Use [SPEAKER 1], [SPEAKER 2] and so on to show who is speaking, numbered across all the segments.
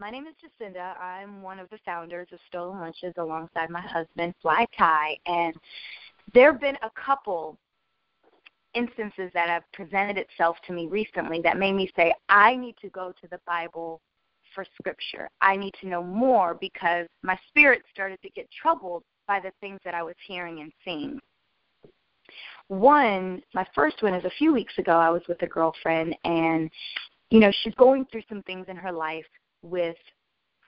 [SPEAKER 1] My name is Jacinda. I'm one of the founders of Stolen Lunches alongside my husband, Fly Ty. And there have been a couple instances that have presented itself to me recently that made me say, I need to go to the Bible for scripture. I need to know more because my spirit started to get troubled by the things that I was hearing and seeing. One, my first one is a few weeks ago, I was with a girlfriend, and, you know, she's going through some things in her life with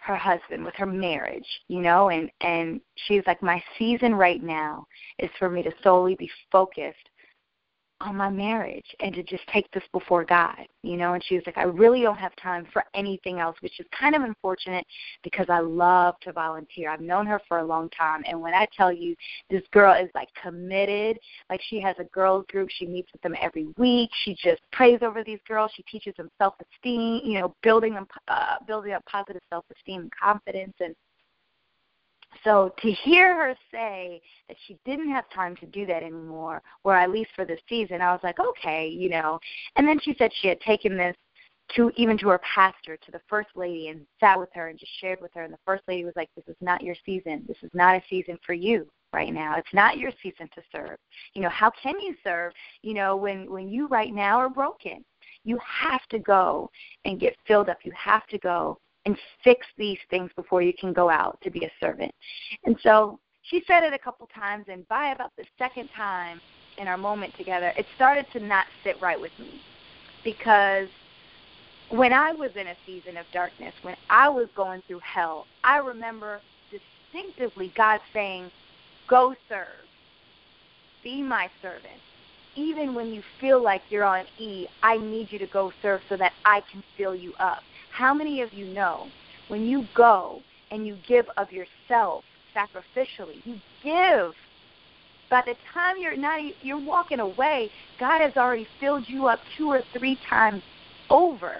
[SPEAKER 1] her husband with her marriage you know and and she's like my season right now is for me to solely be focused on my marriage and to just take this before God, you know. And she was like, I really don't have time for anything else, which is kind of unfortunate because I love to volunteer. I've known her for a long time, and when I tell you this girl is like committed, like she has a girls group, she meets with them every week. She just prays over these girls. She teaches them self-esteem, you know, building them, uh, building up positive self-esteem and confidence, and so to hear her say that she didn't have time to do that anymore, or at least for this season, I was like, okay, you know. And then she said she had taken this to even to her pastor, to the first lady, and sat with her and just shared with her. And the first lady was like, "This is not your season. This is not a season for you right now. It's not your season to serve. You know, how can you serve? You know, when when you right now are broken, you have to go and get filled up. You have to go and fix these things before you can go out to be a servant. And so she said it a couple times, and by about the second time in our moment together, it started to not sit right with me because when I was in a season of darkness, when I was going through hell, I remember distinctively God saying, Go serve, be my servant. Even when you feel like you're on E, I need you to go serve so that I can fill you up. How many of you know when you go and you give of yourself sacrificially, you give. By the time you're not you're walking away, God has already filled you up two or three times over.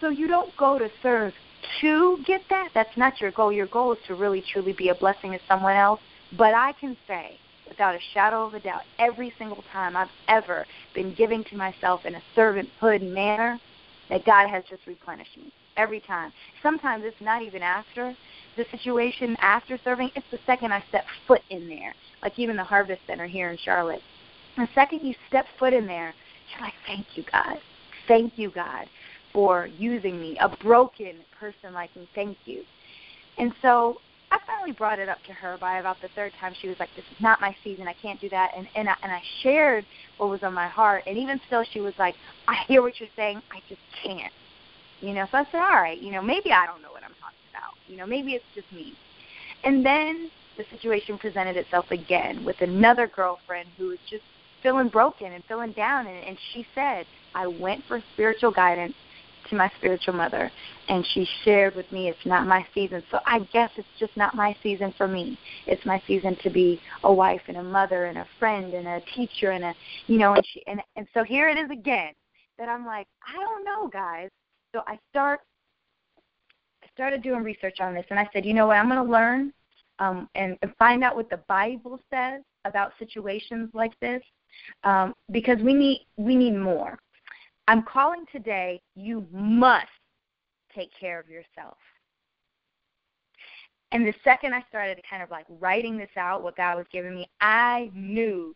[SPEAKER 1] So you don't go to serve to get that. That's not your goal. Your goal is to really truly be a blessing to someone else. But I can say without a shadow of a doubt, every single time I've ever been giving to myself in a servanthood manner, that God has just replenished me every time. Sometimes it's not even after the situation, after serving, it's the second I step foot in there. Like even the Harvest Center here in Charlotte. The second you step foot in there, you're like, thank you, God. Thank you, God, for using me, a broken person like me. Thank you. And so finally brought it up to her by about the third time. She was like, "This is not my season. I can't do that." And and I, and I shared what was on my heart. And even still, she was like, "I hear what you're saying. I just can't." You know. So I said, "All right. You know, maybe I don't know what I'm talking about. You know, maybe it's just me." And then the situation presented itself again with another girlfriend who was just feeling broken and feeling down. And, and she said, "I went for spiritual guidance to my spiritual mother, and she shared with me it's not my season. So I guess it's just not my season for me. It's my season to be a wife and a mother and a friend and a teacher and a you know and she and and so here it is again that I'm like I don't know guys. So I start I started doing research on this and I said you know what I'm going to learn um, and, and find out what the Bible says about situations like this um, because we need we need more. I'm calling today, you must take care of yourself. And the second I started kind of like writing this out, what God was giving me, I knew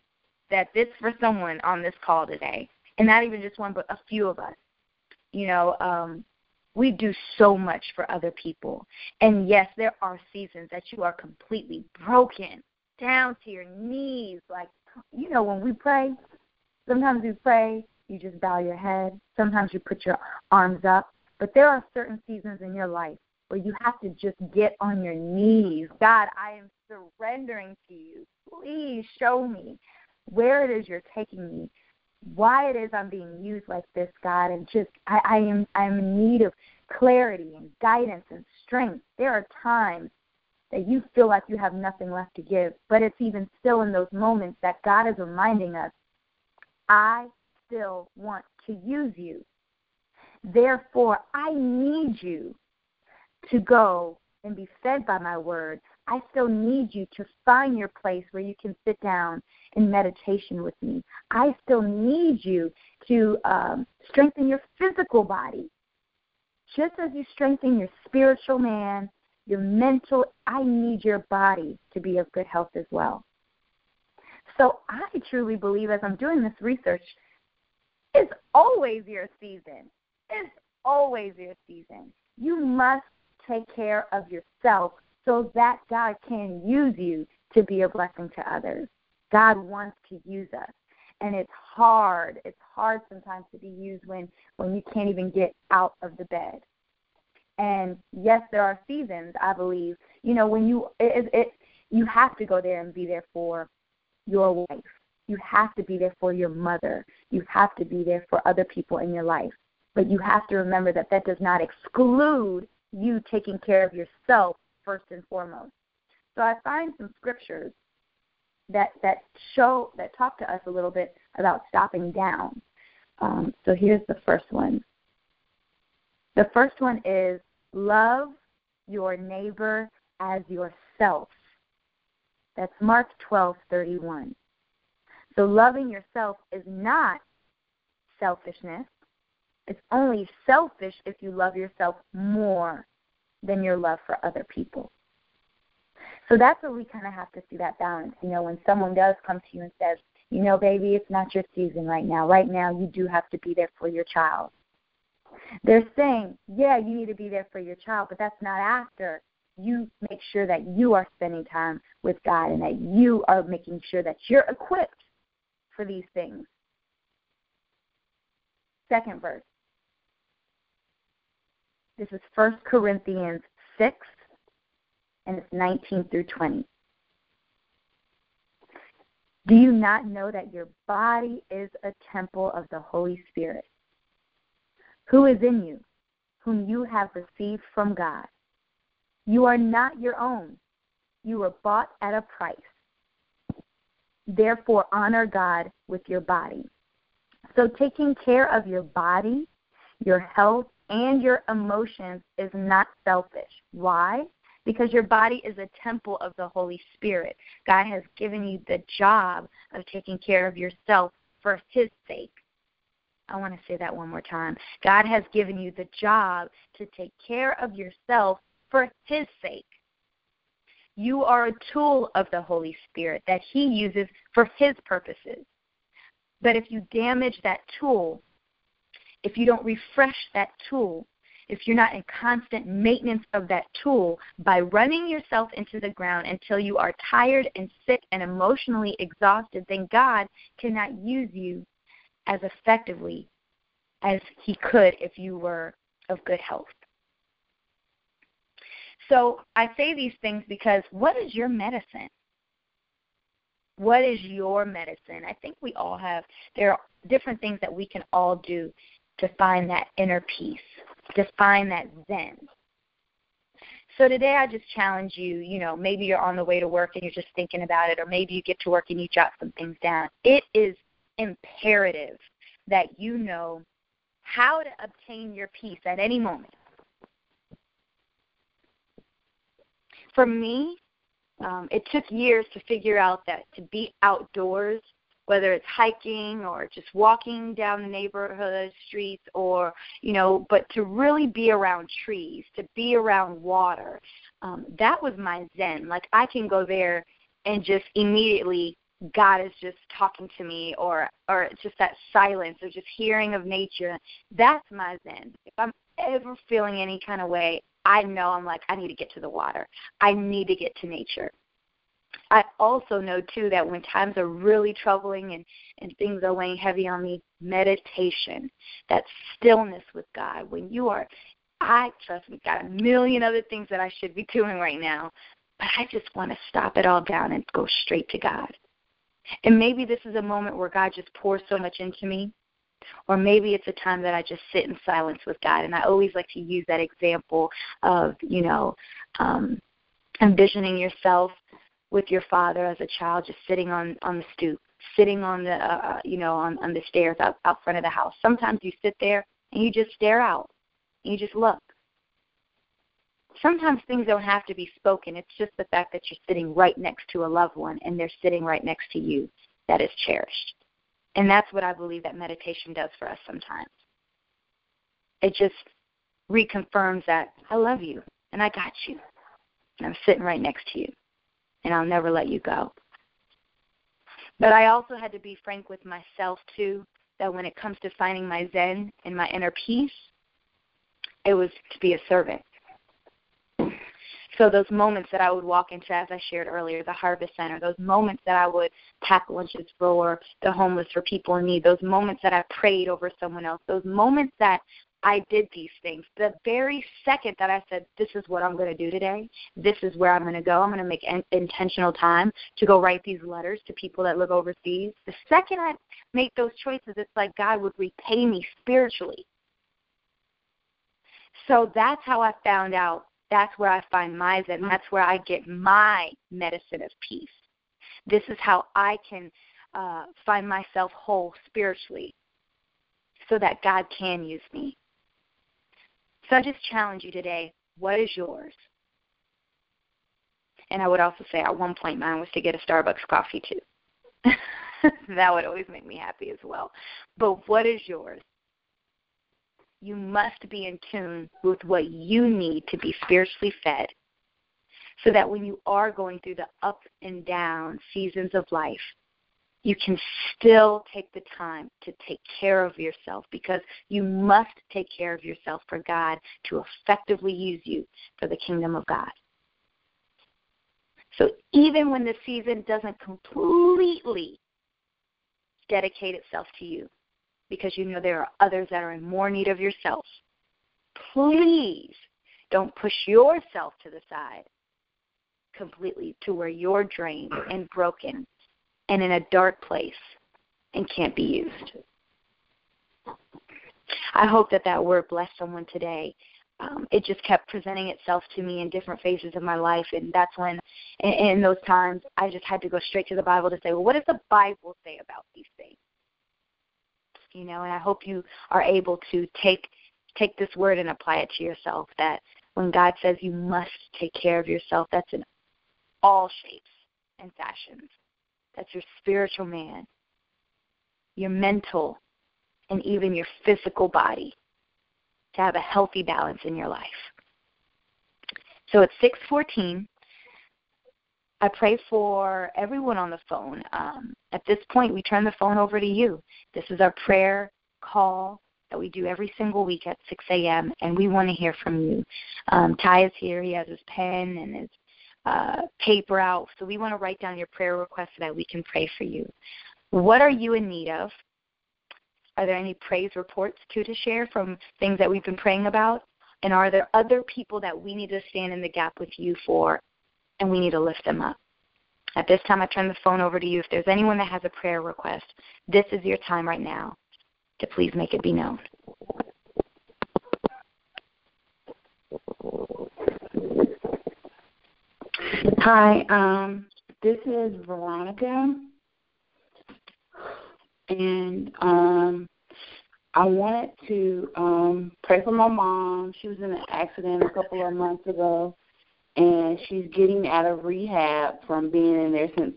[SPEAKER 1] that this for someone on this call today, and not even just one, but a few of us. You know, um, we do so much for other people. And yes, there are seasons that you are completely broken down to your knees. Like, you know, when we pray, sometimes we pray you just bow your head. Sometimes you put your arms up. But there are certain seasons in your life where you have to just get on your knees. God, I am surrendering to you. Please show me where it is you're taking me, why it is I'm being used like this, God, and just I, I am I'm in need of clarity and guidance and strength. There are times that you feel like you have nothing left to give, but it's even still in those moments that God is reminding us, I still want to use you. Therefore, I need you to go and be fed by my word. I still need you to find your place where you can sit down in meditation with me. I still need you to um, strengthen your physical body. just as you strengthen your spiritual man, your mental, I need your body to be of good health as well. So I truly believe as I'm doing this research, it's always your season. It's always your season. You must take care of yourself so that God can use you to be a blessing to others. God wants to use us. And it's hard. It's hard sometimes to be used when when you can't even get out of the bed. And yes, there are seasons, I believe. You know, when you it, it you have to go there and be there for your wife. You have to be there for your mother. You have to be there for other people in your life. But you have to remember that that does not exclude you taking care of yourself first and foremost. So I find some scriptures that that show that talk to us a little bit about stopping down. Um, so here's the first one. The first one is love your neighbor as yourself. That's Mark 12:31. So loving yourself is not selfishness. It's only selfish if you love yourself more than your love for other people. So that's where we kind of have to see that balance. You know, when someone does come to you and says, you know, baby, it's not your season right now. Right now, you do have to be there for your child. They're saying, yeah, you need to be there for your child, but that's not after you make sure that you are spending time with God and that you are making sure that you're equipped for these things. Second verse. This is 1 Corinthians 6, and it's 19 through 20. Do you not know that your body is a temple of the Holy Spirit, who is in you, whom you have received from God? You are not your own. You were bought at a price. Therefore, honor God with your body. So, taking care of your body, your health, and your emotions is not selfish. Why? Because your body is a temple of the Holy Spirit. God has given you the job of taking care of yourself for His sake. I want to say that one more time. God has given you the job to take care of yourself for His sake. You are a tool of the Holy Spirit that He uses for His purposes. But if you damage that tool, if you don't refresh that tool, if you're not in constant maintenance of that tool by running yourself into the ground until you are tired and sick and emotionally exhausted, then God cannot use you as effectively as He could if you were of good health. So I say these things because what is your medicine? What is your medicine? I think we all have, there are different things that we can all do to find that inner peace, to find that zen. So today I just challenge you, you know, maybe you're on the way to work and you're just thinking about it, or maybe you get to work and you jot some things down. It is imperative that you know how to obtain your peace at any moment. For me, um, it took years to figure out that to be outdoors whether it's hiking or just walking down the neighborhood streets or you know but to really be around trees to be around water um that was my zen. Like i can go there and just immediately god is just talking to me or or just that silence or just hearing of nature. That's my zen. If i'm ever feeling any kind of way i know i'm like i need to get to the water i need to get to nature I also know too that when times are really troubling and and things are weighing heavy on me, meditation, that stillness with God. When you are, I trust me, got a million other things that I should be doing right now, but I just want to stop it all down and go straight to God. And maybe this is a moment where God just pours so much into me, or maybe it's a time that I just sit in silence with God. And I always like to use that example of, you know, um, envisioning yourself with your father as a child, just sitting on on the stoop, sitting on the uh, uh, you know on on the stairs out out front of the house. Sometimes you sit there and you just stare out, and you just look. Sometimes things don't have to be spoken. It's just the fact that you're sitting right next to a loved one and they're sitting right next to you that is cherished. And that's what I believe that meditation does for us sometimes. It just reconfirms that I love you and I got you. And I'm sitting right next to you. And I'll never let you go. But I also had to be frank with myself too that when it comes to finding my zen and my inner peace, it was to be a servant. So those moments that I would walk into, as I shared earlier, the Harvest Center, those moments that I would pack lunches for the homeless, for people in need, those moments that I prayed over someone else, those moments that I did these things. The very second that I said, This is what I'm going to do today, this is where I'm going to go, I'm going to make an intentional time to go write these letters to people that live overseas. The second I make those choices, it's like God would repay me spiritually. So that's how I found out. That's where I find my Zen. That's where I get my medicine of peace. This is how I can uh, find myself whole spiritually so that God can use me. So I just challenge you today what is yours? And I would also say at one point mine was to get a Starbucks coffee too. that would always make me happy as well. But what is yours? You must be in tune with what you need to be spiritually fed so that when you are going through the up and down seasons of life, you can still take the time to take care of yourself because you must take care of yourself for God to effectively use you for the kingdom of God. So even when the season doesn't completely dedicate itself to you, because you know there are others that are in more need of yourself, please don't push yourself to the side completely to where you're drained and broken and in a dark place and can't be used. I hope that that word blessed someone today. Um, it just kept presenting itself to me in different phases of my life, and that's when, in, in those times, I just had to go straight to the Bible to say, well, what does the Bible say about these things? You know, and I hope you are able to take take this word and apply it to yourself. That when God says you must take care of yourself, that's in all shapes and fashions. That's your spiritual man, your mental, and even your physical body to have a healthy balance in your life. So it's 614. I pray for everyone on the phone. Um, at this point, we turn the phone over to you. This is our prayer call that we do every single week at 6 a.m., and we want to hear from you. Um, Ty is here. He has his pen and his uh, paper out. So we want to write down your prayer requests so that we can pray for you. What are you in need of? Are there any praise reports too to share from things that we've been praying about? And are there other people that we need to stand in the gap with you for and we need to lift them up? At this time, I turn the phone over to you. If there's anyone that has a prayer request, this is your time right now to please make it be known.
[SPEAKER 2] Hi, um, this is Veronica, and um, I wanted to um, pray for my mom. She was in an accident a couple of months ago, and she's getting out of rehab from being in there since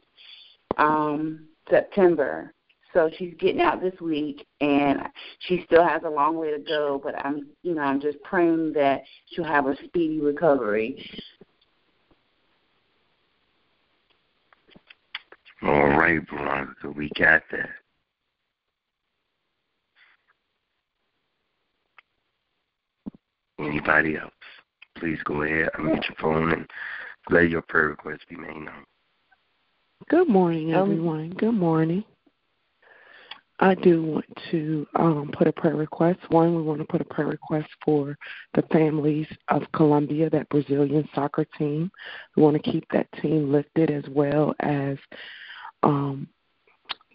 [SPEAKER 2] um, September. So she's getting out this week, and she still has a long way to go. But I'm, you know, I'm just praying that she'll have a speedy recovery.
[SPEAKER 3] All right, Veronica, we got that. Anybody else? Please go ahead, unmute your phone, and let your prayer request be made known.
[SPEAKER 4] Good morning, um, everyone. Good morning. I do want to um, put a prayer request. One, we want to put a prayer request for the families of Colombia, that Brazilian soccer team. We want to keep that team lifted as well as um,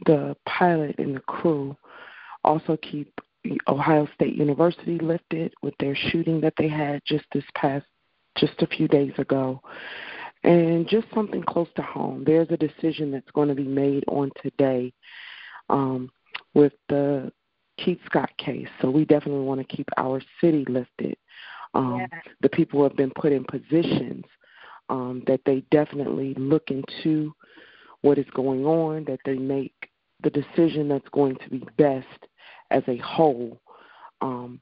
[SPEAKER 4] the pilot and the crew also keep Ohio State University lifted with their shooting that they had just this past just a few days ago. And just something close to home. There's a decision that's going to be made on today um, with the Keith Scott case. So we definitely want to keep our city lifted. Um, yeah. The people have been put in positions um, that they definitely look into what is going on, that they make the decision that's going to be best as a whole. Um,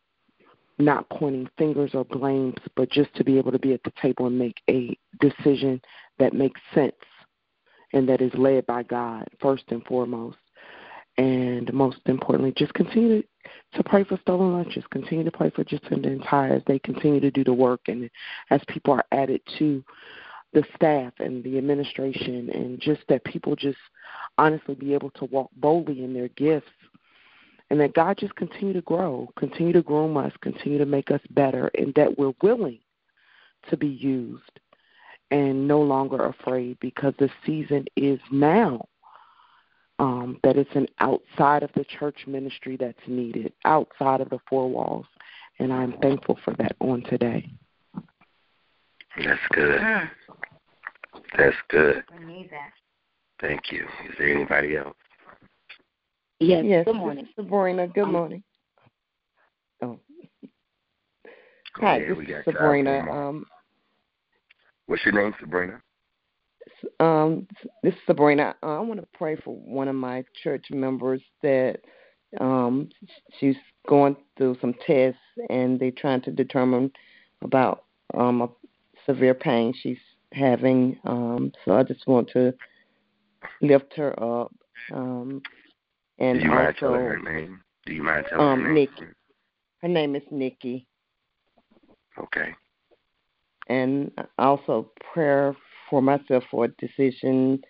[SPEAKER 4] not pointing fingers or blames, but just to be able to be at the table and make a decision that makes sense and that is led by God first and foremost. And most importantly, just continue to pray for stolen lunches. Continue to pray for just the entire as they continue to do the work and as people are added to the staff and the administration and just that people just honestly be able to walk boldly in their gifts and that God just continue to grow, continue to groom us, continue to make us better, and that we're willing to be used and no longer afraid because the season is now. Um, that it's an outside of the church ministry that's needed, outside of the four walls. And I'm thankful for that on today.
[SPEAKER 3] That's good. Mm. That's good.
[SPEAKER 1] I need that.
[SPEAKER 3] Thank you. Is there anybody else?
[SPEAKER 5] Yes.
[SPEAKER 6] Yes.
[SPEAKER 5] Good morning,
[SPEAKER 6] Sabrina. Good morning. Oh. Hi,
[SPEAKER 3] ahead.
[SPEAKER 6] this
[SPEAKER 3] is
[SPEAKER 6] Sabrina. Um,
[SPEAKER 3] What's your name, Sabrina?
[SPEAKER 6] Um, this is Sabrina. I want to pray for one of my church members that um, she's going through some tests and they're trying to determine about um, a severe pain she's having. Um, so I just want to lift her up. Um, and
[SPEAKER 3] Do you mind
[SPEAKER 6] also,
[SPEAKER 3] telling her name? Do you mind telling
[SPEAKER 6] um,
[SPEAKER 3] her name?
[SPEAKER 6] Nikki. Her name is Nikki.
[SPEAKER 3] Okay.
[SPEAKER 6] And also prayer for myself for a decision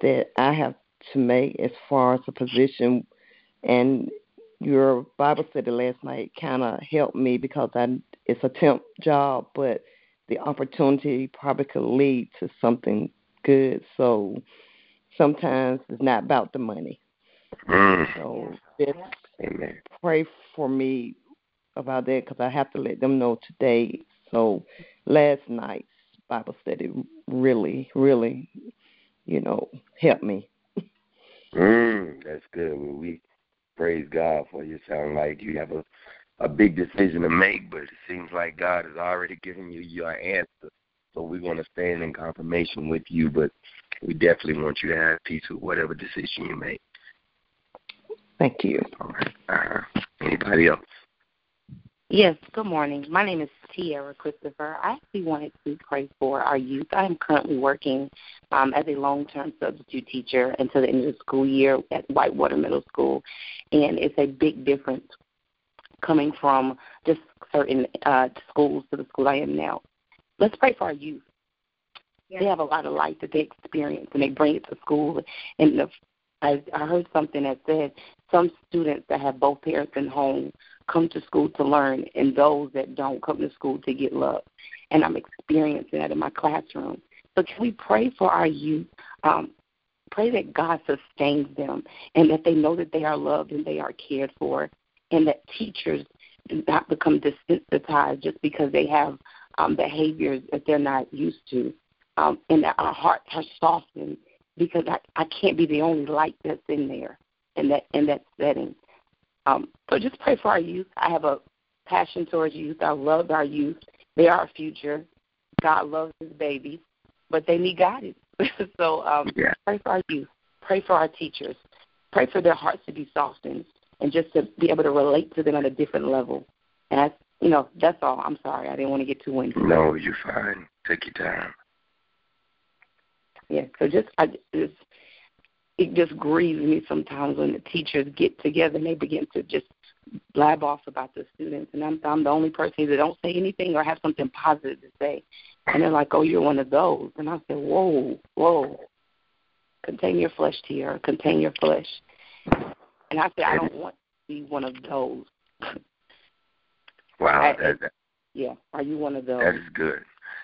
[SPEAKER 6] that I have to make as far as a position. And your Bible study last night kind of helped me because I it's a temp job, but the opportunity probably could lead to something good. So sometimes it's not about the money.
[SPEAKER 3] Mm.
[SPEAKER 6] So just
[SPEAKER 3] Amen.
[SPEAKER 6] pray for me about that because I have to let them know today. So last night's Bible study really, really, you know, helped me.
[SPEAKER 3] Mm, that's good. Well, we praise God for you. Sound like you have a a big decision to make, but it seems like God has already given you your answer. So we're going to stand in confirmation with you, but we definitely want you to have peace with whatever decision you make.
[SPEAKER 6] Thank you.
[SPEAKER 3] All right. Uh-huh. Anybody else?
[SPEAKER 5] Yes, good morning. My name is Tiara Christopher. I actually wanted to pray for our youth. I am currently working um, as a long term substitute teacher until the end of the school year at Whitewater Middle School, and it's a big difference coming from just certain uh, schools to the school I am now. Let's pray for our youth. Yeah. They have a lot of life that they experience, and they bring it to school. And the, I, I heard something that said some students that have both parents in home come to school to learn, and those that don't come to school to get love. And I'm experiencing that in my classroom. So can we pray for our youth? Um, pray that God sustains them and that they know that they are loved and they are cared for, and that teachers do not become desensitized just because they have um, behaviors that they're not used to, um, and that our hearts are softened because I, I can't be the only light that's in there in that in that setting. Um, so just pray for our youth. I have a passion towards youth. I love our youth. They are our future. God loves his babies, but they need guidance. so um,
[SPEAKER 3] yeah.
[SPEAKER 5] pray for our youth. Pray for our teachers. Pray for their hearts to be softened and just to be able to relate to them at a different level. And that's, you know, that's all. I'm sorry. I didn't want to get too into
[SPEAKER 3] No, you're fine. Take your time.
[SPEAKER 5] Yeah, so just I just it just grieves me sometimes when the teachers get together and they begin to just blab off about the students, and I'm I'm the only person that don't say anything or have something positive to say, and they're like, "Oh, you're one of those," and I said, "Whoa, whoa, contain your flesh, Tiara, contain your flesh," and I said, "I don't want to be one of those."
[SPEAKER 3] Wow,
[SPEAKER 5] I,
[SPEAKER 3] that, that,
[SPEAKER 5] yeah, are you one of those?
[SPEAKER 3] that is good.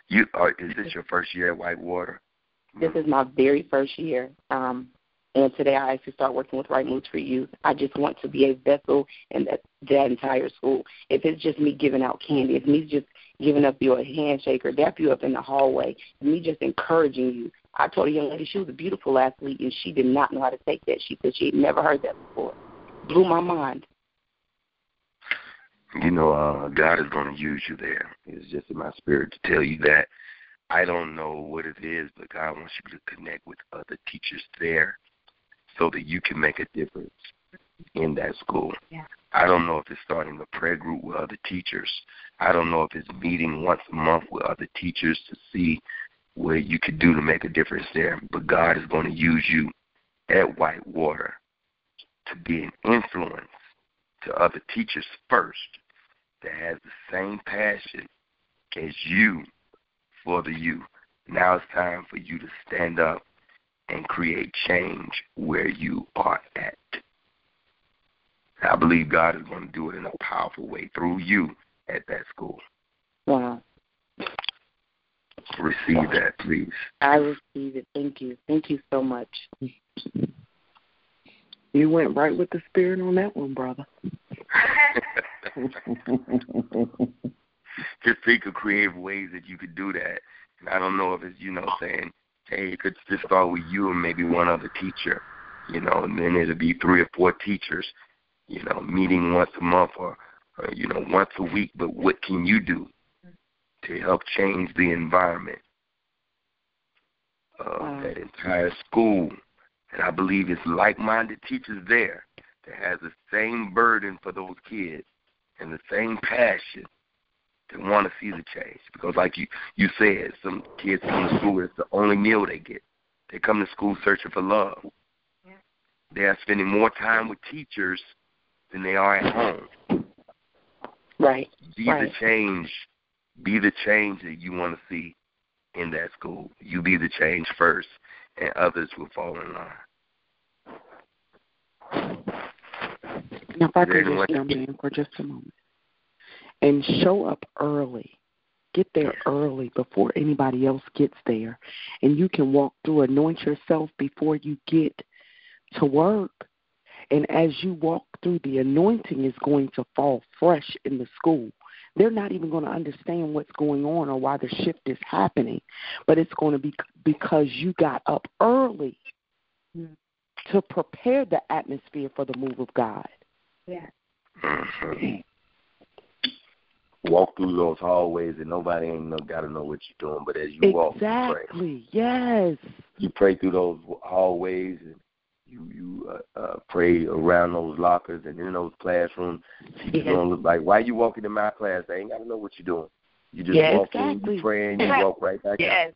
[SPEAKER 3] You are? Is this your first year at Whitewater?
[SPEAKER 5] This is my very first year. Um, and today I actually start working with Right Moves for Youth. I just want to be a vessel in that, that entire school. If it's just me giving out candy, if me just giving up you a handshake or dap you up in the hallway, me just encouraging you. I told a young lady she was a beautiful athlete and she did not know how to take that. She said she had never heard that before. Blew my mind.
[SPEAKER 3] You know, uh, God is going to use you there. It's just in my spirit to tell you that. I don't know what it is, but God wants you to connect with other teachers there so that you can make a difference in that school.
[SPEAKER 1] Yeah.
[SPEAKER 3] I don't know if it's starting a prayer group with other teachers. I don't know if it's meeting once a month with other teachers to see what you could do to make a difference there. But God is going to use you at Whitewater to be an influence to other teachers first that has the same passion as you for the youth. Now it's time for you to stand up and create change where you are at. I believe God is going to do it in a powerful way through you at that school.
[SPEAKER 5] Wow.
[SPEAKER 3] Receive that, please.
[SPEAKER 5] I receive it. Thank you. Thank you so much.
[SPEAKER 4] You went right with the spirit on that one, brother.
[SPEAKER 3] just think of creative ways that you could do that. And I don't know if it's, you know, saying, hey, it could just start with you and maybe one other teacher, you know, and then it'll be three or four teachers, you know, meeting once a month or, or you know, once a week. But what can you do to help change the environment of wow. that entire school? And I believe it's like-minded teachers there that has the same burden for those kids and the same passion to want to see the change. Because, like you you said, some kids come to school it's the only meal they get. They come to school searching for love. Yeah. They are spending more time with teachers than they are at home.
[SPEAKER 5] Right.
[SPEAKER 3] Be
[SPEAKER 5] right.
[SPEAKER 3] the change. Be the change that you want to see in that school. You be the change first, and others will fall in line.
[SPEAKER 4] Now, if I could just jump in for just a moment and show up early. Get there early before anybody else gets there. And you can walk through, anoint yourself before you get to work. And as you walk through, the anointing is going to fall fresh in the school. They're not even going to understand what's going on or why the shift is happening, but it's going to be because you got up early to prepare the atmosphere for the move of God.
[SPEAKER 1] Yeah.
[SPEAKER 3] Mm-hmm walk through those hallways and nobody ain't no, got to know what you're doing. But as you
[SPEAKER 4] exactly.
[SPEAKER 3] walk,
[SPEAKER 4] exactly, yes,
[SPEAKER 3] you pray through those hallways and you you uh, uh, pray around those lockers and in those classrooms. You don't look like why you walking in my class? They ain't got to know what you're doing. You just
[SPEAKER 4] yes,
[SPEAKER 3] walk
[SPEAKER 4] exactly.
[SPEAKER 3] in, you pray, and you walk right back
[SPEAKER 4] yes.
[SPEAKER 3] out.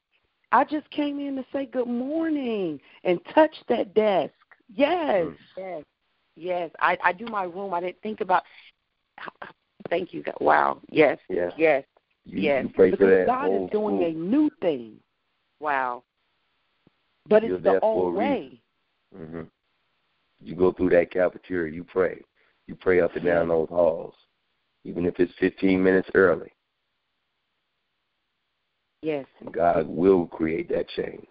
[SPEAKER 4] I just came in to say good morning and touch that desk. Yes.
[SPEAKER 5] Mm. Yes. Yes. I I do my room. I didn't think about Thank you. God. Wow. Yes.
[SPEAKER 3] Yes.
[SPEAKER 5] Yes.
[SPEAKER 3] You,
[SPEAKER 5] yes.
[SPEAKER 3] You pray
[SPEAKER 4] because
[SPEAKER 3] for that
[SPEAKER 4] God is doing
[SPEAKER 3] school.
[SPEAKER 4] a new thing.
[SPEAKER 5] Wow.
[SPEAKER 4] But
[SPEAKER 3] You're
[SPEAKER 4] it's the old way.
[SPEAKER 3] Mm-hmm. You go through that cafeteria. You pray. You pray up and down those halls, even if it's 15 minutes early.
[SPEAKER 5] Yes.
[SPEAKER 3] God will create that change.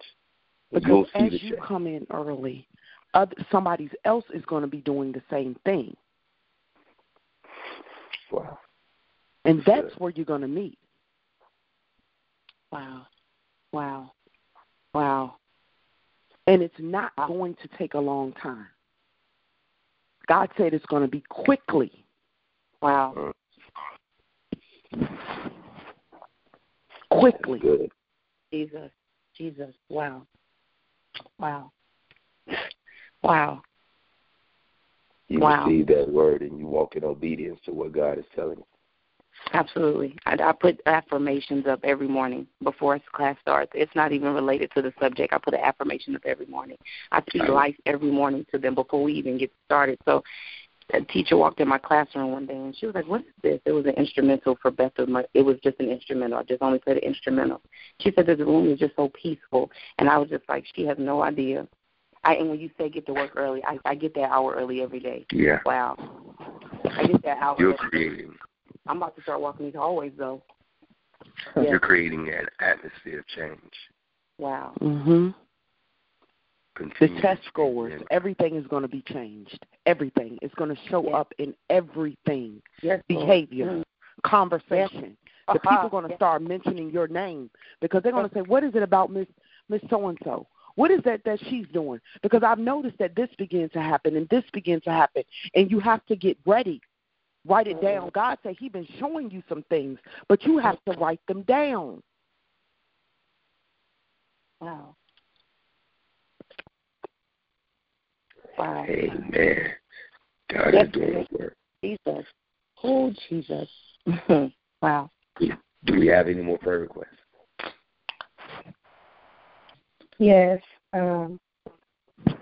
[SPEAKER 4] Because
[SPEAKER 3] You'll see
[SPEAKER 4] as you
[SPEAKER 3] change.
[SPEAKER 4] come in early, other, somebody else is going to be doing the same thing.
[SPEAKER 3] Wow.
[SPEAKER 4] And that's Good. where you're going to meet.
[SPEAKER 5] Wow. Wow. Wow.
[SPEAKER 4] And it's not going to take a long time. God said it's going to be quickly.
[SPEAKER 5] Wow. Mm.
[SPEAKER 4] Quickly.
[SPEAKER 3] Good.
[SPEAKER 5] Jesus. Jesus. Wow. Wow. Wow.
[SPEAKER 3] You
[SPEAKER 5] wow.
[SPEAKER 3] receive that word and you walk in obedience to what God is telling you.
[SPEAKER 5] Absolutely. I, I put affirmations up every morning before class starts. It's not even related to the subject. I put an affirmation up every morning. I speak life every morning to them before we even get started. So a teacher walked in my classroom one day and she was like, "What is this?" It was an instrumental for Beth. It was just an instrumental. I just only played an instrumental. She said that the room is just so peaceful, and I was just like, she has no idea I and when you say get to work early, I, I get that hour early every day.
[SPEAKER 3] Yeah.
[SPEAKER 5] Wow. I get that hour. Early.
[SPEAKER 3] You're creating.
[SPEAKER 5] I'm about to start walking these hallways though.
[SPEAKER 3] You're creating an atmosphere of change.
[SPEAKER 5] Wow.
[SPEAKER 4] Mhm.
[SPEAKER 3] Continue
[SPEAKER 4] the test scores, everything is going to be changed. Everything is going to show
[SPEAKER 5] yes.
[SPEAKER 4] up in everything.
[SPEAKER 5] Yes,
[SPEAKER 4] Behavior,
[SPEAKER 5] mm-hmm.
[SPEAKER 4] conversation.
[SPEAKER 5] Yes.
[SPEAKER 4] The people are going to start mentioning your name because they're going to say, "What is it about Miss Miss So and So? What is that that she's doing? Because I've noticed that this begins to happen and this begins to happen, and you have to get ready. Write it down. Mm-hmm. God said He's been showing you some things, but you have to write them down.
[SPEAKER 5] Wow. Wow.
[SPEAKER 3] Amen. God
[SPEAKER 5] yes.
[SPEAKER 3] is doing His work.
[SPEAKER 5] Jesus. Oh, Jesus. wow.
[SPEAKER 3] Do we have any more prayer requests?
[SPEAKER 7] Yes. Um,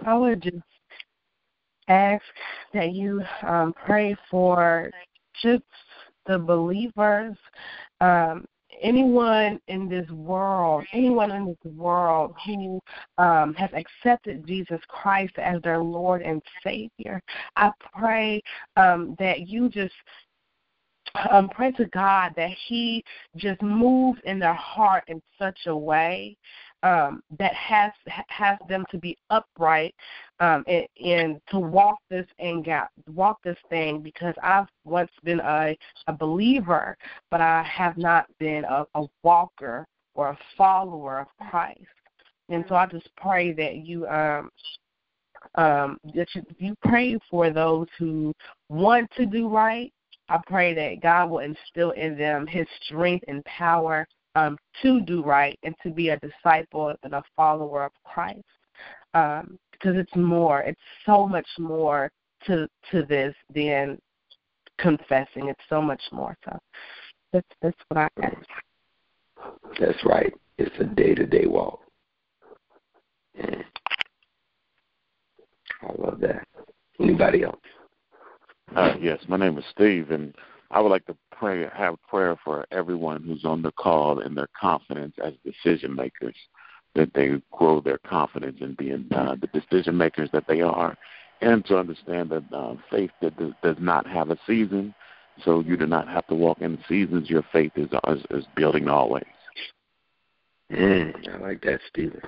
[SPEAKER 7] I would just ask that you um, pray for just the believers, um, anyone in this world, anyone in this world who um, has accepted Jesus Christ as their Lord and Savior. I pray um, that you just um, pray to God that He just moves in their heart in such a way um, that has has them to be upright um, and, and to walk this and walk this thing because I've once been a, a believer, but I have not been a, a walker or a follower of Christ. And so I just pray that you um, um, that you, you pray for those who want to do right. I pray that God will instill in them His strength and power um, to do right and to be a disciple and a follower of Christ. Um, because it's more, it's so much more to to this than confessing. It's so much more. So that's that's what I ask.
[SPEAKER 3] That's right. It's a day to day walk. Mm. I love that. Anybody else?
[SPEAKER 8] Uh, yes, my name is Steve, and I would like to pray, have prayer for everyone who's on the call and their confidence as decision makers, that they grow their confidence in being uh, the decision makers that they are, and to understand that uh, faith that does, does not have a season, so you do not have to walk in seasons. Your faith is is, is building always.
[SPEAKER 3] Mm, I like that, Stephen.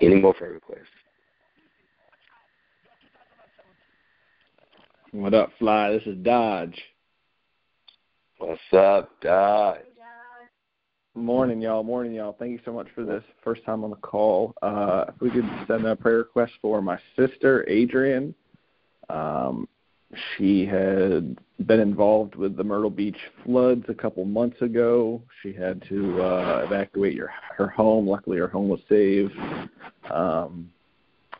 [SPEAKER 3] Any more prayer requests?
[SPEAKER 9] What up, Fly? This is Dodge.
[SPEAKER 3] What's up, Dodge?
[SPEAKER 9] Morning, y'all. Morning, y'all. Thank you so much for this first time on the call. Uh, if we could send a prayer request for my sister, Adrian. Um, she had been involved with the Myrtle Beach floods a couple months ago. She had to uh, evacuate your, her home. Luckily, her home was saved. Um,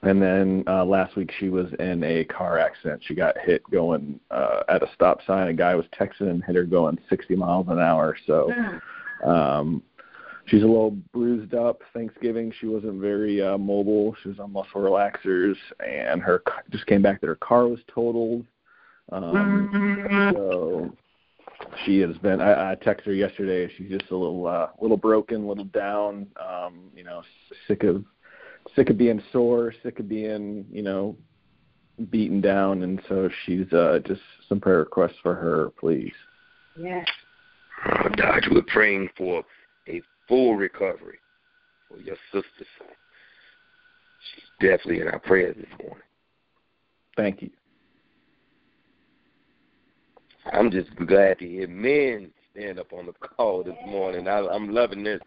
[SPEAKER 9] and then uh, last week, she was in a car accident. She got hit going uh, at a stop sign. A guy was texting and hit her going 60 miles an hour. So um, she's a little bruised up. Thanksgiving, she wasn't very uh, mobile. She was on muscle relaxers, and her just came back that her car was totaled. Um, so she has been. I, I texted her yesterday. She's just a little, uh, little broken, a little down. Um, you know, sick of, sick of being sore, sick of being, you know, beaten down, and so she's uh, just some prayer requests for her, please.
[SPEAKER 7] Yes.
[SPEAKER 3] Oh, Dodge, we're praying for a full recovery for your sister. She's definitely in our prayers this morning.
[SPEAKER 9] Thank you.
[SPEAKER 3] I'm just glad to hear men stand up on the call this morning. I, I'm loving this.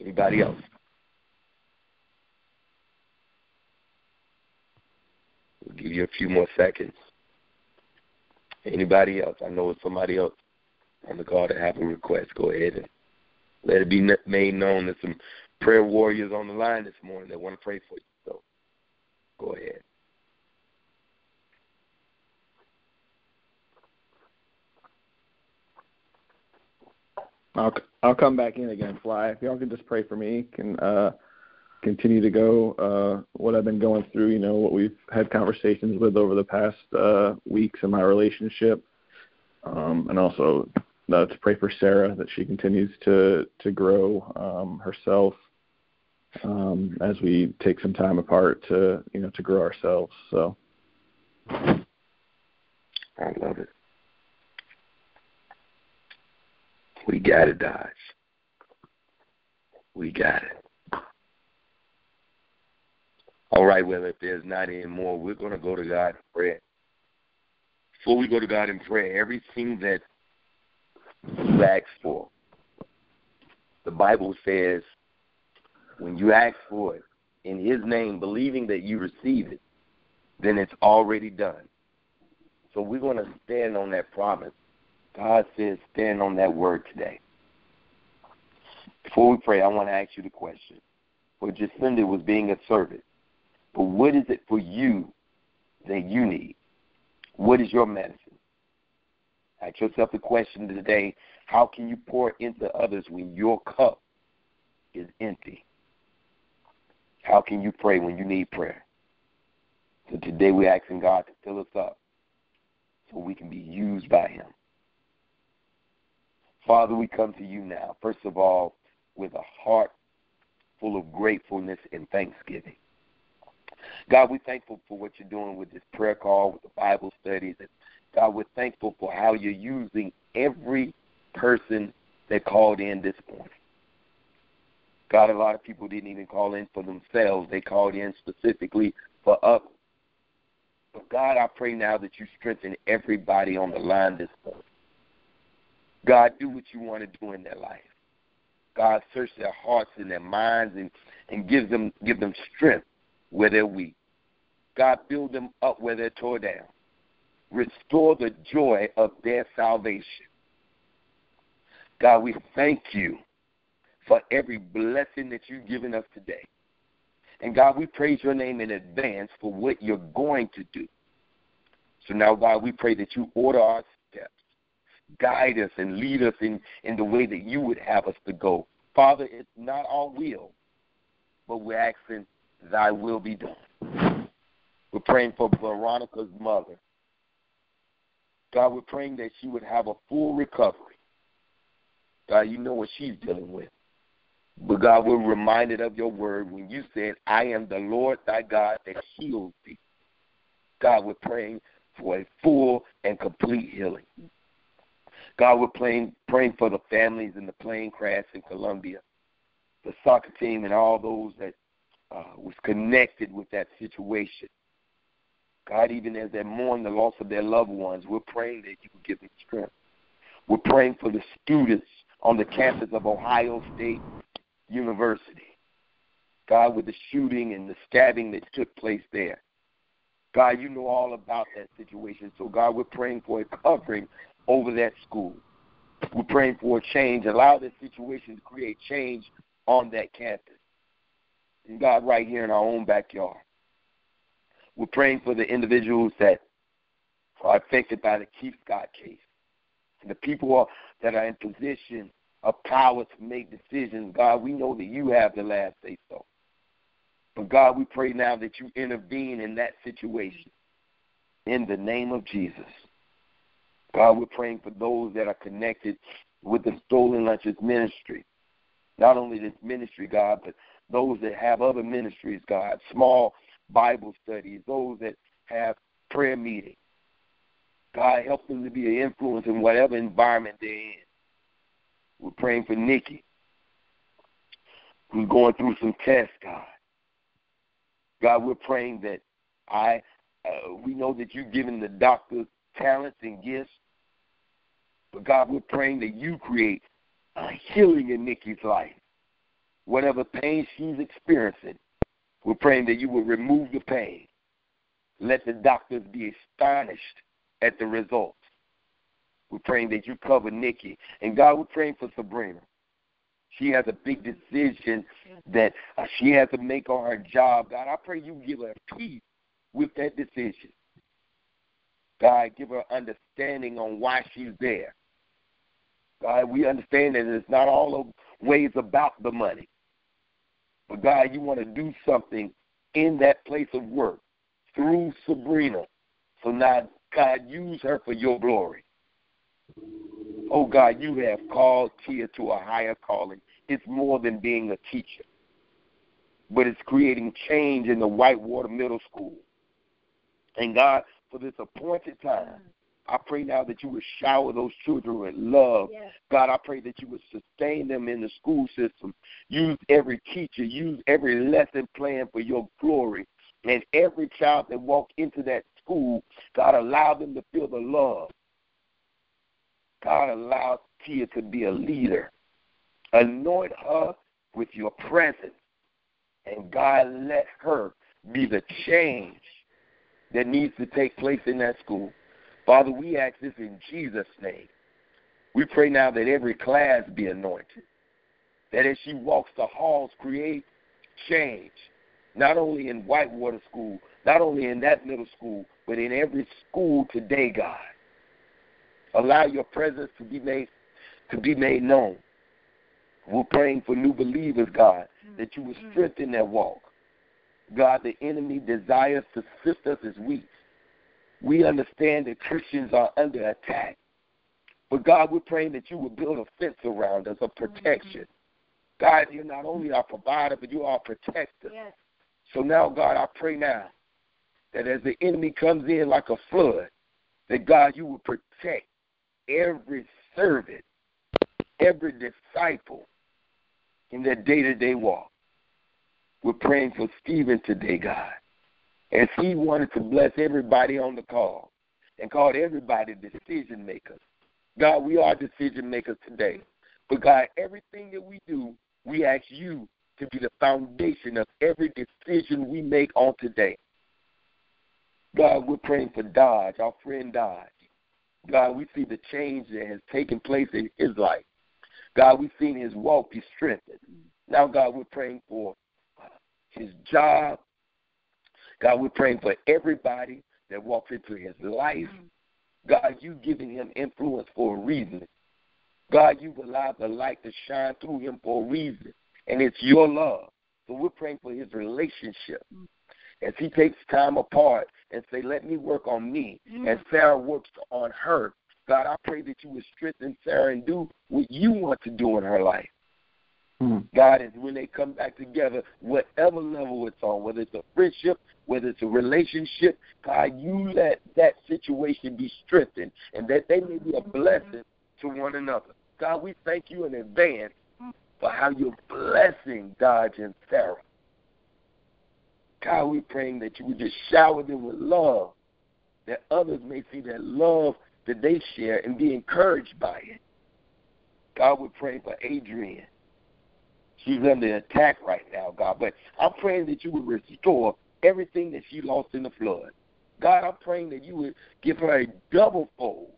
[SPEAKER 3] Anybody else? We'll give you a few more seconds. Anybody else? I know it's somebody else on the call that have a request. Go ahead and let it be made known that some prayer warriors on the line this morning that want to pray for you. So go ahead.
[SPEAKER 9] I'll I'll come back in again, Fly. If y'all can just pray for me, can uh, continue to go uh, what I've been going through. You know what we've had conversations with over the past uh, weeks in my relationship, um, and also uh, to pray for Sarah that she continues to to grow um, herself um, as we take some time apart to you know to grow ourselves. So
[SPEAKER 3] I love it. We got it, Dodge. We got it. All right, well, if there's not any more, we're going to go to God in prayer. Before we go to God in prayer, everything that you ask for, the Bible says when you ask for it in His name, believing that you receive it, then it's already done. So we're going to stand on that promise God says, stand on that word today. Before we pray, I want to ask you the question. For Jacinda was being a servant, but what is it for you that you need? What is your medicine? Ask yourself the question today how can you pour into others when your cup is empty? How can you pray when you need prayer? So today we're asking God to fill us up so we can be used by Him. Father, we come to you now, first of all, with a heart full of gratefulness and thanksgiving. God, we're thankful for what you're doing with this prayer call, with the Bible studies. And God, we're thankful for how you're using every person that called in this morning. God, a lot of people didn't even call in for themselves. They called in specifically for others. But God, I pray now that you strengthen everybody on the line this morning. God, do what you want to do in their life. God, search their hearts and their minds and, and give them give them strength where they're weak. God, build them up where they're torn down. Restore the joy of their salvation. God, we thank you for every blessing that you've given us today. And God, we praise your name in advance for what you're going to do. So now, God, we pray that you order steps, guide us, and lead us in, in the way that you would have us to go. Father, it's not our will, but we're asking thy will be done. We're praying for Veronica's mother. God, we're praying that she would have a full recovery. God, you know what she's dealing with. But God, we're reminded of your word when you said, I am the Lord thy God that heals thee. God, we're praying for a full and complete healing. God, we're praying, praying for the families in the plane crash in Colombia, the soccer team, and all those that uh, was connected with that situation. God, even as they mourn the loss of their loved ones, we're praying that you would give them strength. We're praying for the students on the campus of Ohio State University. God, with the shooting and the stabbing that took place there. God, you know all about that situation. So, God, we're praying for a covering over that school. We're praying for a change. Allow this situation to create change on that campus. And God, right here in our own backyard. We're praying for the individuals that are affected by the Keith Scott case. And the people that are in position of power to make decisions, God, we know that you have the last say so. But God, we pray now that you intervene in that situation in the name of Jesus. God, we're praying for those that are connected with the Stolen Lunches ministry. Not only this ministry, God, but those that have other ministries, God, small Bible studies, those that have prayer meetings. God, help them to be an influence in whatever environment they're in. We're praying for Nikki, who's going through some tests, God. God, we're praying that I, uh, we know that you've given the doctor talents and gifts, but God, we're praying that you create a healing in Nikki's life. Whatever pain she's experiencing, we're praying that you will remove the pain. Let the doctors be astonished at the results. We're praying that you cover Nikki. And God, we're praying for Sabrina. She has a big decision that uh, she has to make on her job. God, I pray you give her peace with that decision. God, give her understanding on why she's there. God, we understand that it's not all ways about the money. But God, you want to do something in that place of work through Sabrina. So now, God, use her for your glory. Oh God, you have called Tia to a higher calling. It's more than being a teacher, but it's creating change in the Whitewater Middle School. And God, for this appointed time, I pray now that you would shower those children with love. Yes. God, I pray that you would sustain them in the school system. Use every teacher, use every lesson plan for your glory. And every child that walk into that school, God, allow them to feel the love God allow Tia to be a leader. Anoint her with your presence. And God let her be the change that needs to take place in that school. Father, we ask this in Jesus' name. We pray now that every class be anointed. that as she walks the halls, create change, not only in Whitewater School, not only in that middle school, but in every school today, God. Allow your presence to be made to be made known. We're praying for new believers, God, that you would mm-hmm. strengthen their walk. God, the enemy desires to sift us as wheat. We understand that Christians are under attack. But God, we're praying that you would build a fence around us of mm-hmm. protection. God, you're not only our provider, but you are our protector.
[SPEAKER 1] Yes.
[SPEAKER 3] So now, God, I pray now that as the enemy comes in like a flood, that God, you will protect every servant, every disciple in their day to day walk. We're praying for Stephen today, God, as he wanted to bless everybody on the call and called everybody decision makers. God, we are decision makers today. But God, everything that we do, we ask you to be the foundation of every decision we make on today. God, we're praying for Dodge, our friend Dodge. God, we see the change that has taken place in his life. God, we've seen his walk be strengthened. Now, God, we're praying for his job. God, we're praying for everybody that walks into his life. Mm-hmm. God, you giving him influence for a reason. God, you've allowed the light to shine through him for a reason, and it's your love. So we're praying for his relationship. Mm-hmm. As he takes time apart and say, let me work on me,
[SPEAKER 1] Mm.
[SPEAKER 3] and mm-hmm. Sarah works on her. God, I pray that you would strengthen Sarah and do what you want to do in her life. Hmm. God, is when they come back together, whatever level it's on, whether it's a friendship, whether it's a relationship, God, you let that situation be strengthened and that they may be a mm-hmm. blessing to one another. God, we thank you in advance for how you're blessing Dodge and Sarah. God, we're praying that you would just shower them with love, that others may see that love that they share and be encouraged by it. God, we're praying for Adrienne. She's under attack right now, God, but I'm praying that you would restore everything that she lost in the flood. God, I'm praying that you would give her a double fold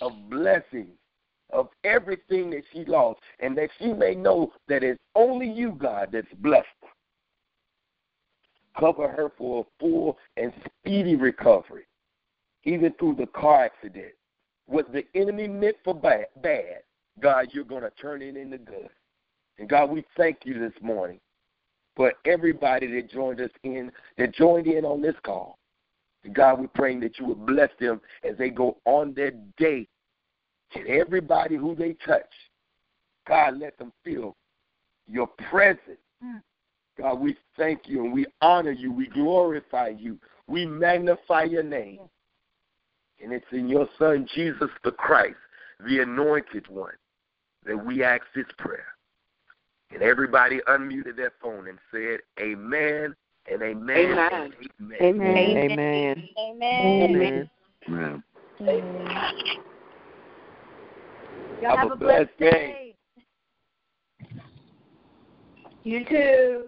[SPEAKER 3] of blessings of everything that she lost, and that she may know that it's only you, God, that's blessed. Cover her for a full and speedy recovery, even through the car accident. What the enemy meant for bad, bad God, you're going to turn it into good. And God, we thank you this morning for everybody that joined us in, that joined in on this call. God, we're praying that you would bless them as they go on their day. And everybody who they touch, God, let them feel your presence. Mm. God, we thank you and we honor you. We glorify you. We magnify your name. And it's in your Son, Jesus the Christ, the anointed one, that we ask this prayer. And everybody unmuted their phone and said, Amen and amen.
[SPEAKER 1] Amen.
[SPEAKER 3] And amen.
[SPEAKER 4] Amen.
[SPEAKER 1] Amen.
[SPEAKER 8] Amen.
[SPEAKER 1] Y'all
[SPEAKER 3] Have
[SPEAKER 1] have,
[SPEAKER 3] a
[SPEAKER 1] a blessed
[SPEAKER 3] blessed
[SPEAKER 1] day. You too.